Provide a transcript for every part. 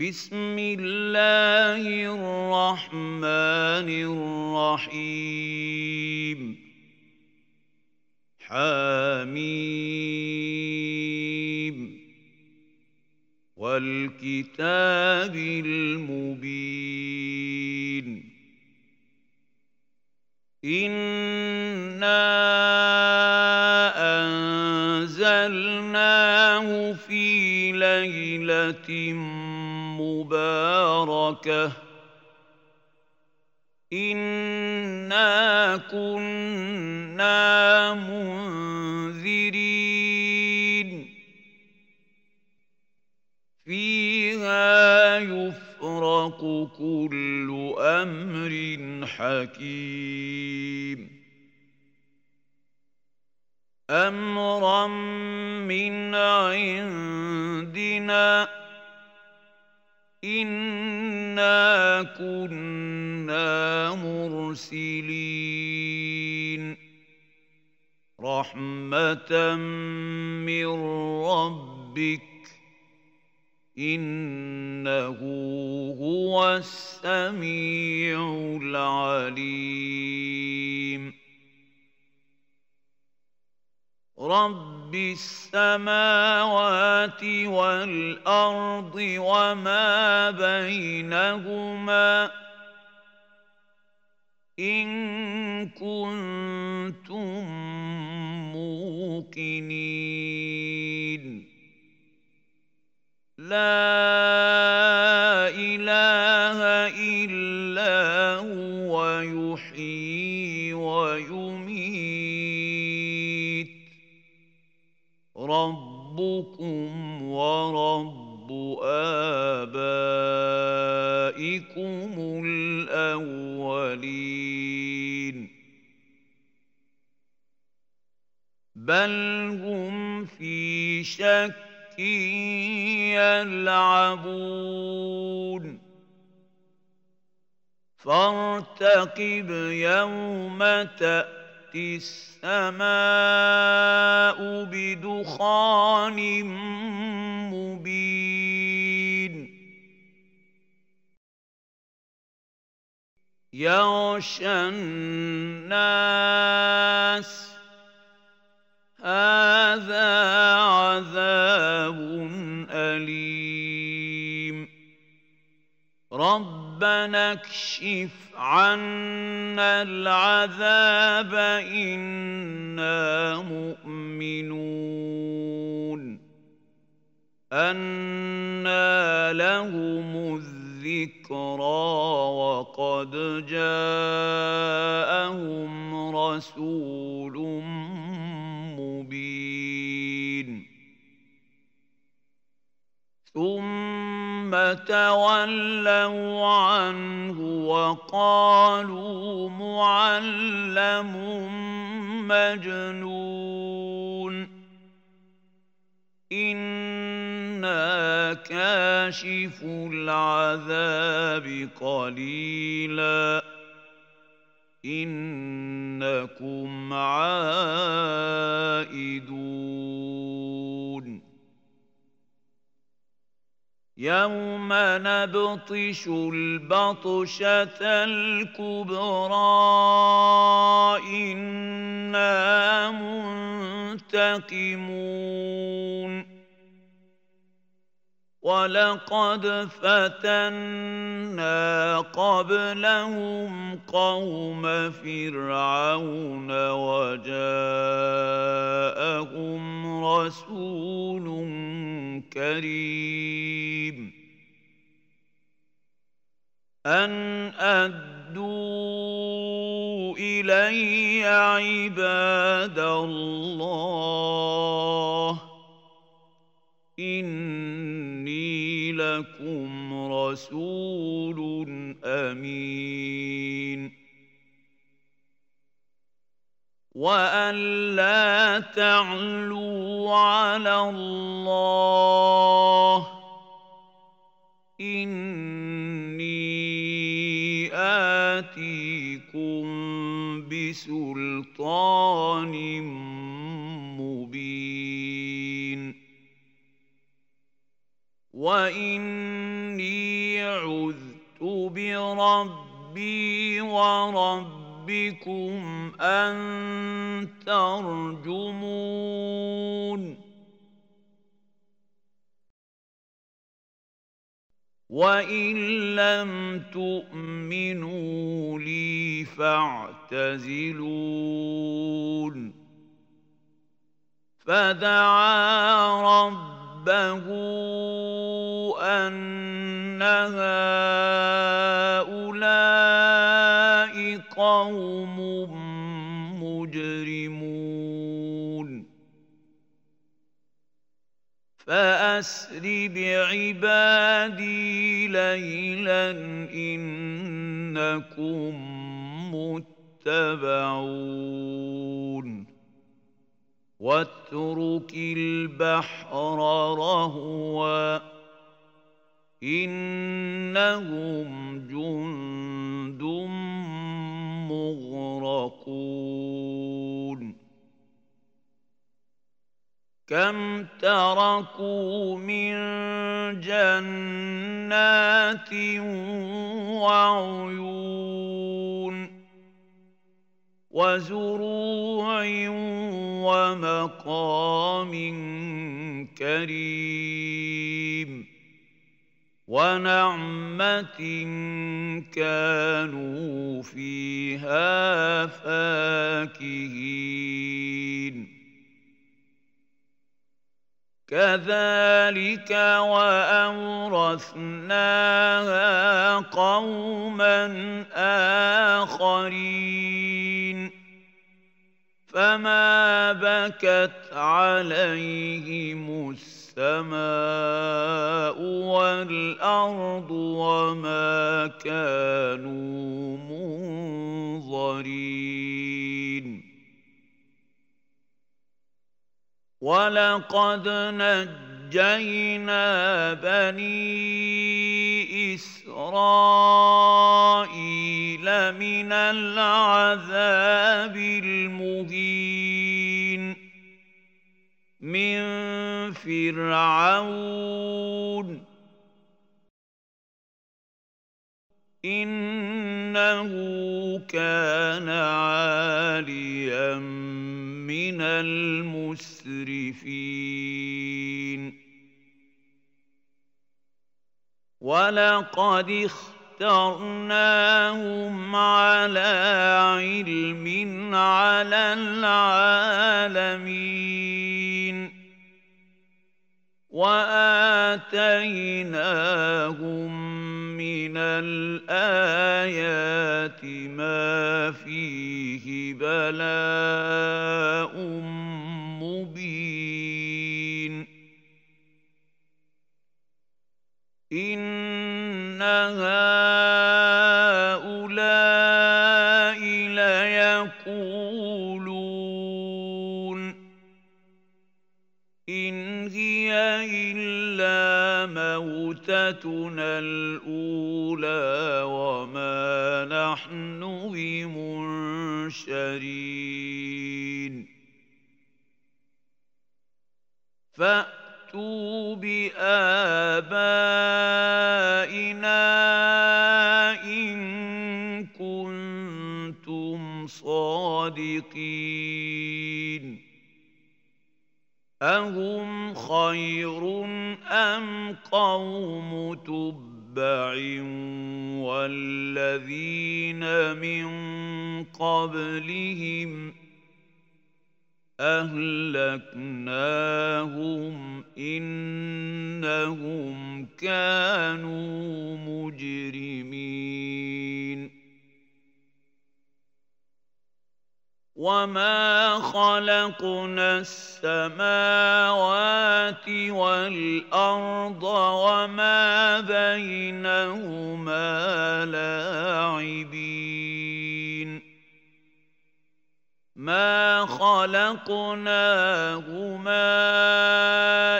بسم الله الرحمن الرحيم. حميم. والكتاب المبين. إِنَّا أنزلناه في ليلة مباركة. إنا كنا منذرين. فيها يفرق كل أمر حكيم. أمرا من عندنا إنا كنا مرسلين. رحمة من ربك إنه هو السميع العليم. رب السماوات والأرض وما بينهما إن كنتم موقنين. لا شك يلعبون. فارتقب يوم تأتي السماء بدخان مبين. يغشى الناس ربنا اكشف عنا العذاب إنا مؤمنون. أنا لهم الذكرى وقد جاءهم رسول مبين. ثم تولوا عنه وقالوا معلم مجنون. أنا كاشف العذاب قليلا. انكم عائدون. يوم نبطش البطشة الكبرى إنا منتقمون. ولقد فتنا قبلهم قوم فرعون وجاءهم رسول كريم. أن أدوا إلي عباد الله. إني لكم رسول أمين. وأن لا تعلوا على الله إني آتيكم بسلطان مبين وإني إني عذت بربي وربكم أن ترجمون. وإن لم تؤمنوا لي فاعتزلون. فدعا ربه أن هؤلاء قوم مجرمون. فأسر بعبادي ليلا إنكم متبعون. واترك البحر رهوا إنهم جند مغرقون كم تركوا من جنات وعيون وزروع ومقام كريم. ونعمة كانوا فيها فاكهين. كذلك وأورثناها قوما آخرين. فما بكت عليهم السماء والأرض وما كانوا منظرين. ولقد نجينا بني إسرائيل من العذاب المهين. من فرعون. إنه كان عاليا من المسرفين. ولقد اخترناهم على علم على العالمين واتيناهم من الايات ما فيه بلاء مبين ان ليقولون إن هي إلا موتتنا الأولى وما نحن بمنشرين. فأتوا بآبائنا صادقين أهم خير أم قوم تبع والذين من قبلهم أهلكناهم إنهم كانوا مجرمين. وما خلقنا السماوات والارض وما بينهما لاعبين ما خلقناهما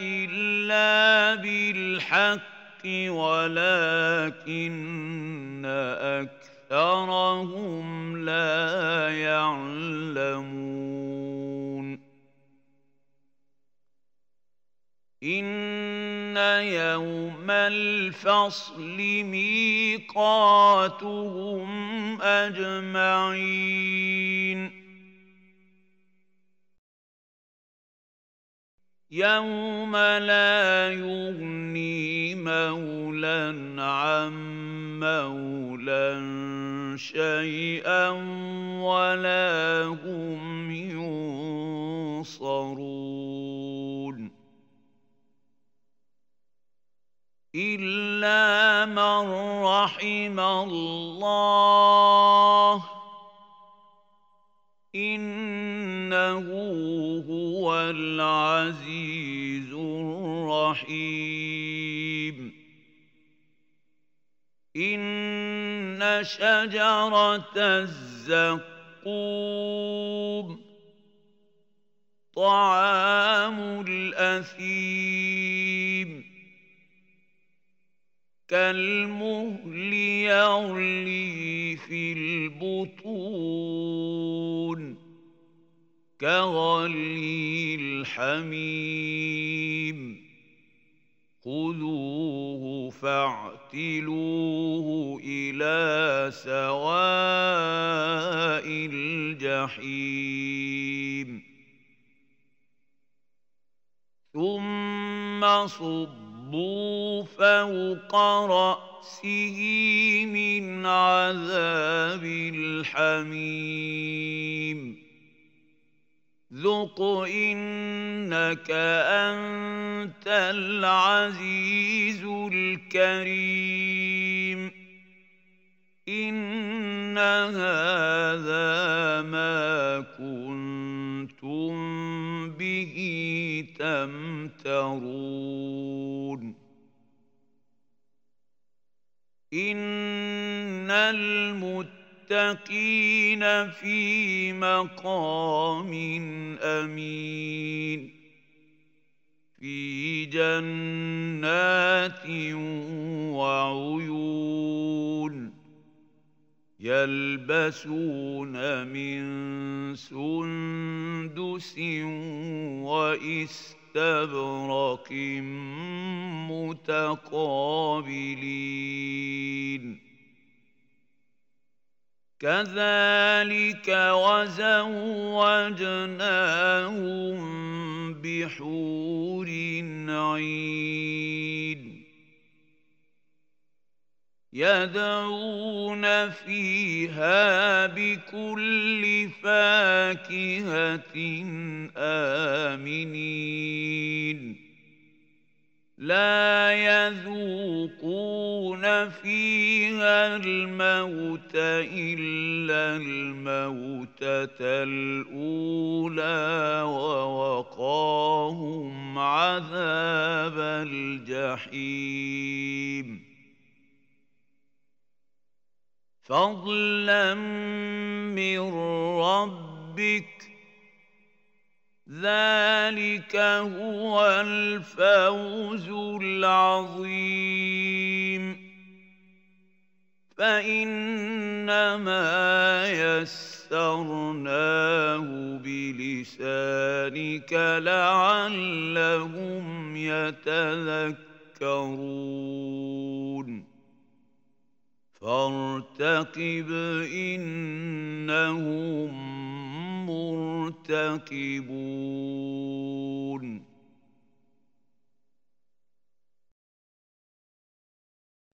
الا بالحق ولكن أكثر أكثرهم لا يعلمون إن يوم الفصل ميقاتهم أجمعين يوم لا يغني مولى عن مولى شيئا ولا هم ينصرون إلا من رحم الله إنه هو العزيز الرحيم. إن شجرة الزقوم طعام الأثيم كالمهل يغلي في البطون. كغلي الحميم. خذوه فاعتلوه إلى سواء الجحيم. ثم صب صبوا فوق رأسه من عذاب الحميم. ذق إنك أنت العزيز الكريم إن هذا ما كنتم به تمترون إن المتقين في مقام أمين. في جنات وعيون يلبسون من سندس واستبرق متقابلين. كذلك وزوجناهم بحور عين يدعون فيها بكل فاكهة آمنين. لا يذوقون فيها الموت إلا الموتة الأولى ووقاهم عذاب الجحيم. فضلا من ربك ذلك هو الفوز العظيم. فإنما يسرناه بلسانك لعلهم يتذكرون. فارتقب إنهم مرتقبون